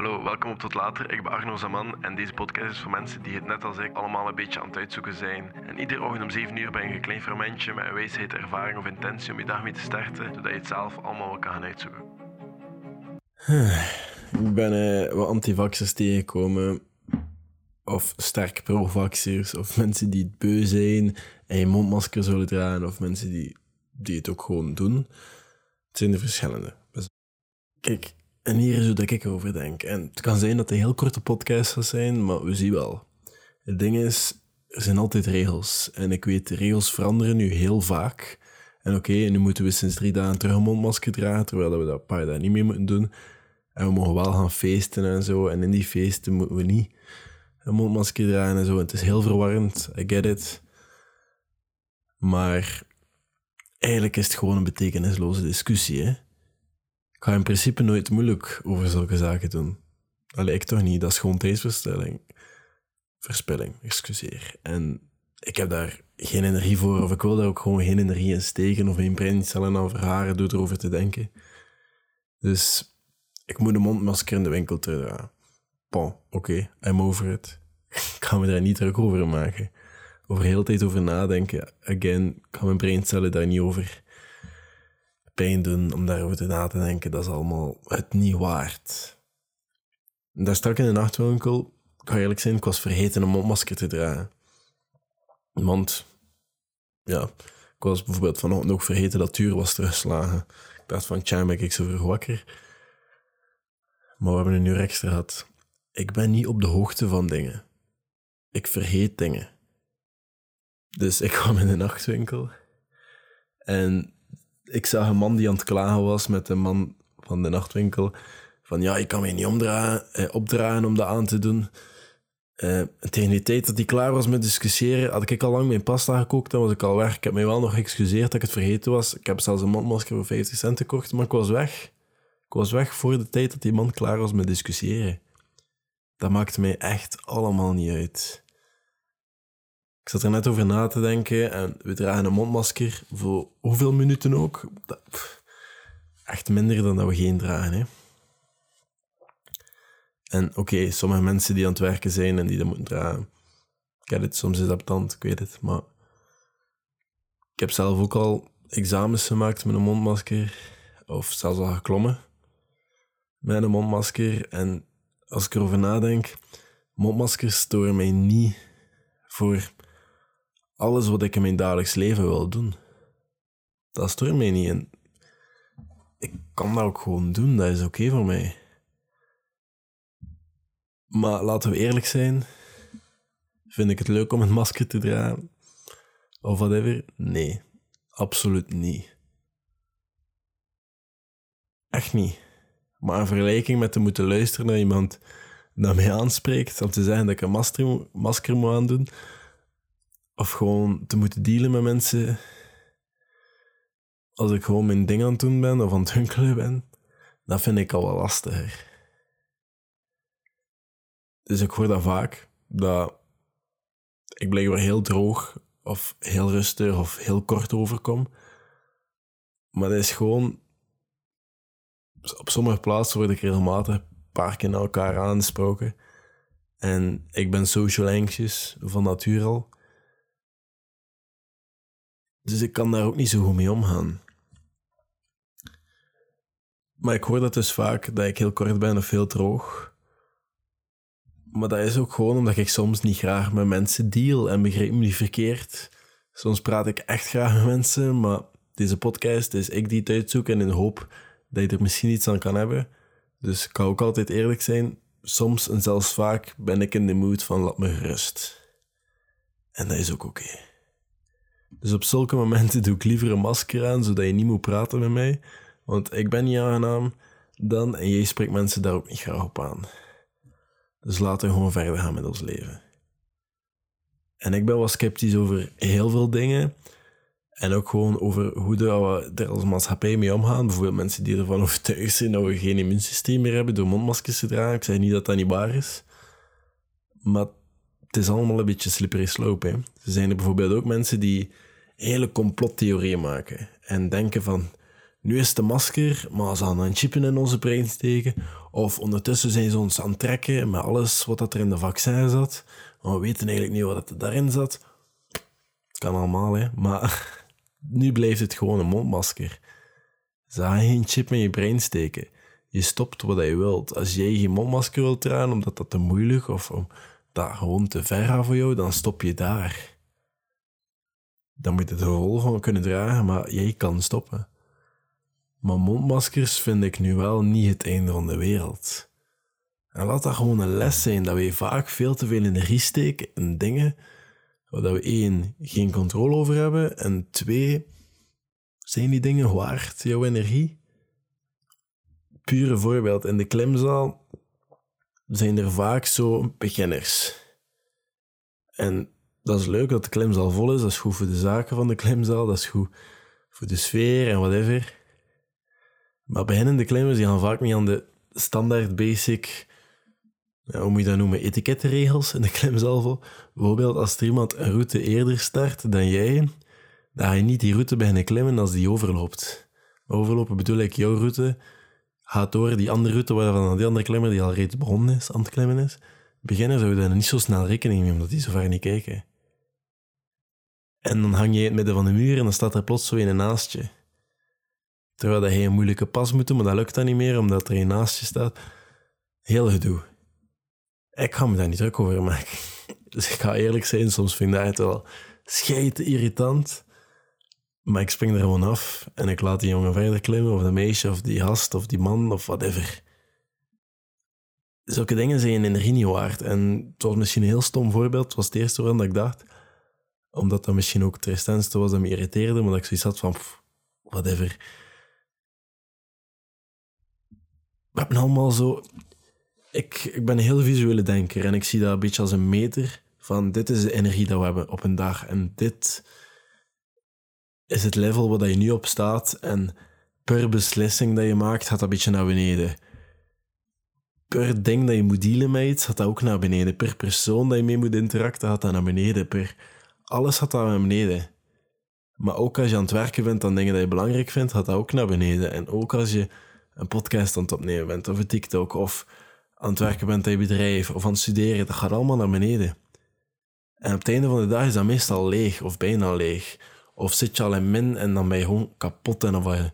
Hallo, welkom op Tot Later. Ik ben Arno Zaman en deze podcast is voor mensen die het net als ik allemaal een beetje aan het uitzoeken zijn. En iedere ochtend om 7 uur ben je een klein fermentje met een wijsheid, ervaring of intentie om je dag mee te starten, zodat je het zelf allemaal wel kan gaan uitzoeken. Ik ben eh, wat antivaxers tegengekomen. Of sterk pro-vaxxers. Of mensen die het beu zijn en je mondmasker zullen dragen. Of mensen die, die het ook gewoon doen. Het zijn de verschillende. Dus- Kijk, en hier is hoe dat ik erover denk. En het kan zijn dat het een heel korte podcast zal zijn, maar we zien wel. Het ding is, er zijn altijd regels. En ik weet, regels veranderen nu heel vaak. En oké, nu moeten we sinds drie dagen terug een mondmasker dragen, terwijl we dat een paar dagen niet meer moeten doen. En we mogen wel gaan feesten en zo. En in die feesten moeten we niet een mondmasker dragen en zo. En het is heel verwarrend, I get it. Maar eigenlijk is het gewoon een betekenisloze discussie, hè. Ik ga in principe nooit moeilijk over zulke zaken doen. Allee, ik toch niet. Dat is gewoon tijdsverspilling. Verspilling, excuseer. En ik heb daar geen energie voor, of ik wil daar ook gewoon geen energie in steken, of mijn breincellen aan verharen door erover te denken. Dus ik moet een mondmasker in de winkel terugdragen. Bon, oké, I'm over it. Ik ga me daar niet druk over maken. Over heel de tijd over nadenken. Again, ga mijn breincellen daar niet over pijn doen om daarover te na te denken. Dat is allemaal het niet waard. Daar stak in de nachtwinkel, ik ga eerlijk zijn, ik was vergeten een mondmasker te dragen. Want, ja, ik was bijvoorbeeld vanochtend ook vergeten dat het uur was teruggeslagen. Ik dacht van, tja, ben ik zo vroeg wakker. Maar we hebben een uur extra gehad. Ik ben niet op de hoogte van dingen. Ik vergeet dingen. Dus ik kwam in de nachtwinkel. En ik zag een man die aan het klagen was met een man van de nachtwinkel. Van ja, ik kan me niet omdraaien, eh, om dat aan te doen. Eh, tegen die tijd dat hij klaar was met discussiëren, had ik al lang mijn pasta gekookt en was ik al weg. Ik heb mij wel nog geëxcuseerd dat ik het vergeten was. Ik heb zelfs een mondmasker voor 50 cent gekocht, maar ik was weg. Ik was weg voor de tijd dat die man klaar was met discussiëren. Dat maakte mij echt allemaal niet uit. Zat er net over na te denken en we dragen een mondmasker voor hoeveel minuten ook? Echt minder dan dat we geen dragen. Hè? En oké, sommige mensen die aan het werken zijn en die dat moeten dragen. Ik weet het, soms is dat tand, ik weet het. Maar ik heb zelf ook al examens gemaakt met een mondmasker. Of zelfs al geklommen met een mondmasker. En als ik erover nadenk, mondmaskers storen mij niet voor alles wat ik in mijn dagelijks leven wil doen. Dat stoort mij niet. En ik kan dat ook gewoon doen, dat is oké voor mij. Maar laten we eerlijk zijn, vind ik het leuk om een masker te dragen? Of whatever? Nee, absoluut niet. Echt niet. Maar in vergelijking met te moeten luisteren naar iemand dat mij aanspreekt, om te zeggen dat ik een masker, masker moet aandoen, of gewoon te moeten dealen met mensen als ik gewoon mijn ding aan het doen ben of aan het hunkelen ben, dat vind ik al wel lastiger. Dus ik hoor dat vaak, dat ik blijkbaar heel droog of heel rustig of heel kort overkom. Maar dat is gewoon... Op sommige plaatsen word ik regelmatig een paar keer naar elkaar aangesproken. En ik ben social anxious van nature al. Dus ik kan daar ook niet zo goed mee omgaan. Maar ik hoor dat dus vaak, dat ik heel kort ben of heel droog. Maar dat is ook gewoon omdat ik soms niet graag met mensen deal. En begrijp me niet verkeerd. Soms praat ik echt graag met mensen, maar deze podcast is ik die het uitzoek en in de hoop dat je er misschien iets aan kan hebben. Dus ik kan ook altijd eerlijk zijn. Soms en zelfs vaak ben ik in de mood van laat me gerust. En dat is ook oké. Dus op zulke momenten doe ik liever een masker aan, zodat je niet moet praten met mij. Want ik ben niet aangenaam dan en jij spreekt mensen daar ook niet graag op aan. Dus laten we gewoon verder gaan met ons leven. En ik ben wel sceptisch over heel veel dingen. En ook gewoon over hoe we er als maatschappij mee omgaan. Bijvoorbeeld mensen die ervan overtuigd zijn dat we geen immuunsysteem meer hebben door mondmaskers te dragen. Ik zeg niet dat dat niet waar is. Maar het is allemaal een beetje slippery slope. Hè. Er zijn er bijvoorbeeld ook mensen die hele complottheorieën maken. En denken van, Nu is het een masker, maar ze gaan een chip in onze brein steken. Of ondertussen zijn ze ons aan het trekken met alles wat dat er in de vaccin zat. Maar we weten eigenlijk niet wat er daarin zat. Kan allemaal, hè. Maar nu blijft het gewoon een mondmasker. Ze gaan geen chip in je brein steken. Je stopt wat je wilt. Als jij geen mondmasker wilt dragen omdat dat te moeilijk of dat gewoon te ver gaat voor jou, dan stop je daar. Dan moet je de rol van kunnen dragen, maar jij kan stoppen. Maar mondmaskers vind ik nu wel niet het einde van de wereld. En laat dat gewoon een les zijn dat we vaak veel te veel energie steken in dingen waar we één, geen controle over hebben en twee, zijn die dingen waard jouw energie? Pure voorbeeld, in de klimzaal zijn er vaak zo beginners. En dat is leuk dat de klimzaal vol is, dat is goed voor de zaken van de klimzaal, dat is goed voor de sfeer en whatever. Maar beginnende klimmers die gaan vaak niet aan de standaard basic, ja, hoe moet je dat noemen, etikettenregels in de klimzaal vol. Bijvoorbeeld als er iemand een route eerder start dan jij, dan ga je niet die route beginnen klimmen als die overloopt. Overlopen bedoel ik, jouw route gaat door die andere route waarvan die andere klimmer die al reeds begonnen is, aan het klimmen is. Beginnen zou je daar niet zo snel rekening mee, omdat die zo ver niet kijken. En dan hang je in het midden van de muur en dan staat er plots zo een naast je. Terwijl dat je een moeilijke pas moet doen, maar dat lukt dan niet meer, omdat er een naast je staat. Heel gedoe. Ik ga me daar niet druk over maken. Dus ik ga eerlijk zijn, soms vind ik dat wel scheid irritant. Maar ik spring er gewoon af en ik laat die jongen verder klimmen, of de meisje, of die gast, of die man, of whatever. Zulke dingen zijn energie niet waard. En het was misschien een heel stom voorbeeld, het was het eerste dat ik dacht. Omdat dat misschien ook het was dat me irriteerde, maar dat ik zoiets had van, whatever. We hebben allemaal zo... Ik, ik ben een heel visuele denker en ik zie dat een beetje als een meter van dit is de energie dat we hebben op een dag en dit is het level waar je nu op staat en per beslissing dat je maakt gaat dat een beetje naar beneden. Per ding dat je moet dealen met iets gaat dat ook naar beneden. Per persoon dat je mee moet interacten gaat dat naar beneden. Per alles gaat dat naar beneden. Maar ook als je aan het werken bent aan dingen die je belangrijk vindt, gaat dat ook naar beneden. En ook als je een podcast aan het opnemen bent, of een TikTok, of aan het werken bent aan je bedrijf, of aan het studeren, dat gaat allemaal naar beneden. En op het einde van de dag is dat meestal leeg, of bijna leeg. Of zit je al in min en dan ben je gewoon kapot en dan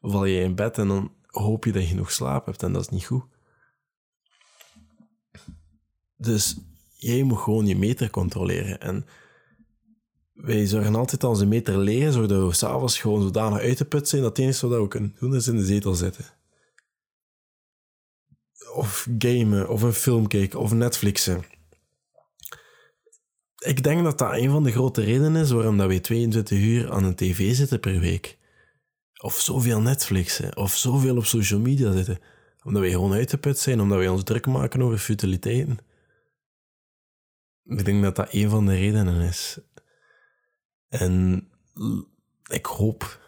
val je, in bed en dan hoop je dat je genoeg slaap hebt en dat is niet goed. Dus jij moet gewoon je meter controleren. En wij zorgen altijd een meter leren, zodat we s'avonds gewoon zodanig uit de put zijn dat het enige wat we kunnen doen is in de zetel zitten. Of gamen, of een film kijken, of Netflixen. Ik denk dat dat een van de grote redenen is waarom dat wij 22 uur aan een tv zitten per week. Of zoveel Netflixen, of zoveel op social media zitten. Omdat wij gewoon uit de put zijn, omdat wij ons druk maken over futiliteiten. Ik denk dat dat een van de redenen is. En ik hoop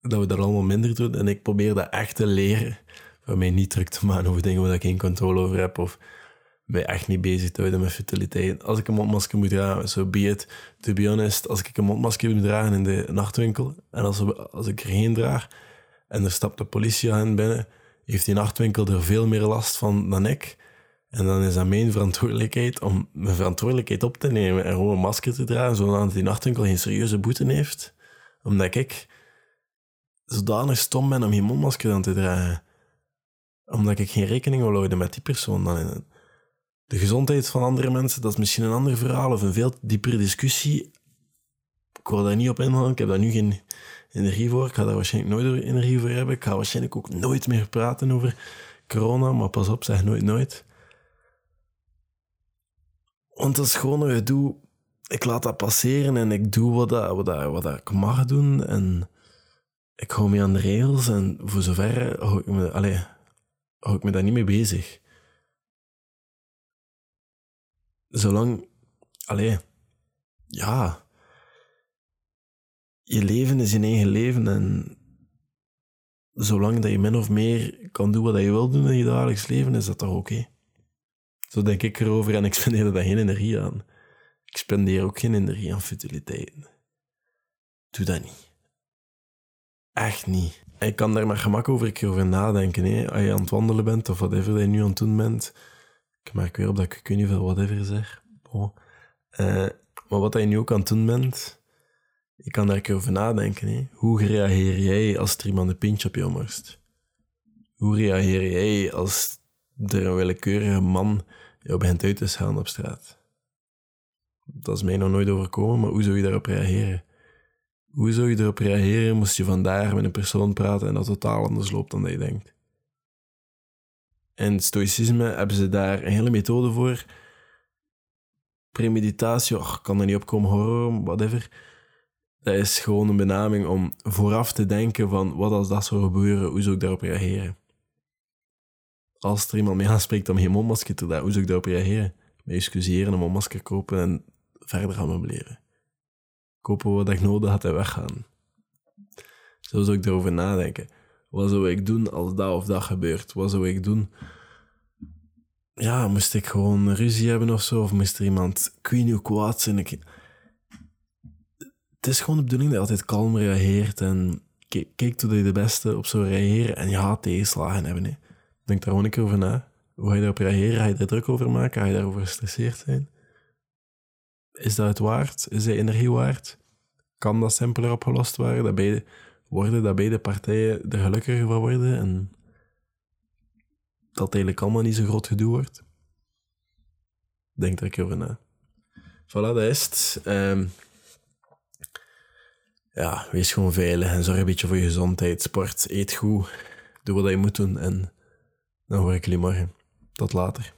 dat we dat allemaal minder doen. En ik probeer dat echt te leren. Van mij niet druk te maken over dingen waar ik geen controle over heb. Of mij echt niet bezig te houden met futiliteit. Als ik een mondmasker moet dragen, so be it. To be honest, als ik een mondmasker moet dragen in de nachtwinkel. En als, als ik er geen draag en er stapt de politie aan binnen, heeft die nachtwinkel er veel meer last van dan ik. En dan is dat mijn verantwoordelijkheid om mijn verantwoordelijkheid op te nemen en gewoon een masker te dragen, zodat die nachtwinkel geen serieuze boete heeft. Omdat ik zodanig stom ben om geen mondmasker aan te dragen. Omdat ik geen rekening wil houden met die persoon dan. De gezondheid van andere mensen, dat is misschien een ander verhaal of een veel diepere discussie. Ik wil daar niet op ingaan, ik heb daar nu geen energie voor. Ik ga daar waarschijnlijk nooit energie voor hebben. Ik ga waarschijnlijk ook nooit meer praten over corona, maar pas op, zeg nooit nooit. Want dat is gewoon wat ik doe. Ik laat dat passeren en ik doe wat, dat, wat, dat, wat dat ik mag doen. En ik hou me aan de regels en voor zover ik allez, hou ik me daar niet mee bezig. Zolang, allee, ja, je leven is je eigen leven en zolang dat je min of meer kan doen wat je wil doen in je dagelijks leven, is dat toch oké. Zo denk ik erover en ik spendeer daar geen energie aan. Ik spendeer ook geen energie aan futiliteiten. Doe dat niet. Echt niet. En je kan daar maar gemak over, over nadenken. Als je aan het wandelen bent of whatever dat je nu aan het doen bent. Ik merk weer op dat ik, ik weet niet whatever zeg. Eh, maar wat je nu ook aan het doen bent, je kan daar een keer over nadenken. Hoe reageer jij als er iemand een pintje op je morst? Hoe reageer jij als er een willekeurige man jou begint uit te schelden op straat? Dat is mij nog nooit overkomen, maar hoe zou je daarop reageren? Hoe zou je erop reageren moest je vandaag met een persoon praten en dat totaal anders loopt dan dat je denkt? En stoïcisme hebben ze daar een hele methode voor. Premeditatie, kan er niet op komen, horror, whatever. Dat is gewoon een benaming om vooraf te denken van wat als dat zou gebeuren, hoe zou ik daarop reageren? Als er iemand mee aanspreekt om geen mondmasker te doen, hoe zou ik daarop reageren? Me excuseren, een mondmasker kopen en verder gaan meubelen kopen wat ik nodig had en weggaan. Zo zou ik erover nadenken. Wat zou ik doen als dat of dat gebeurt? Wat zou ik doen? Ja, moest ik gewoon ruzie hebben of zo? Of moest er iemand, ik weet niet? Ik... Het is gewoon de bedoeling dat je altijd kalm reageert en kijk hoe je de beste op zou reageren en je gaat tegenslagen hebben. Hè. Denk daar gewoon een keer over na. Hoe ga je daarop reageren? Ga je daar druk over maken? Ga je daarover gestresseerd zijn? Is dat het waard? Is de energie waard? Kan dat simpeler opgelost worden? Dat beide, worden dat beide partijen er gelukkiger van worden en dat het eigenlijk allemaal niet zo groot gedoe wordt? Denk er een keer over na. Voilà, dat is. Um, ja, wees gewoon veilig en zorg een beetje voor je gezondheid. Sport, eet goed, doe wat je moet doen en dan hoor ik jullie morgen. Tot later.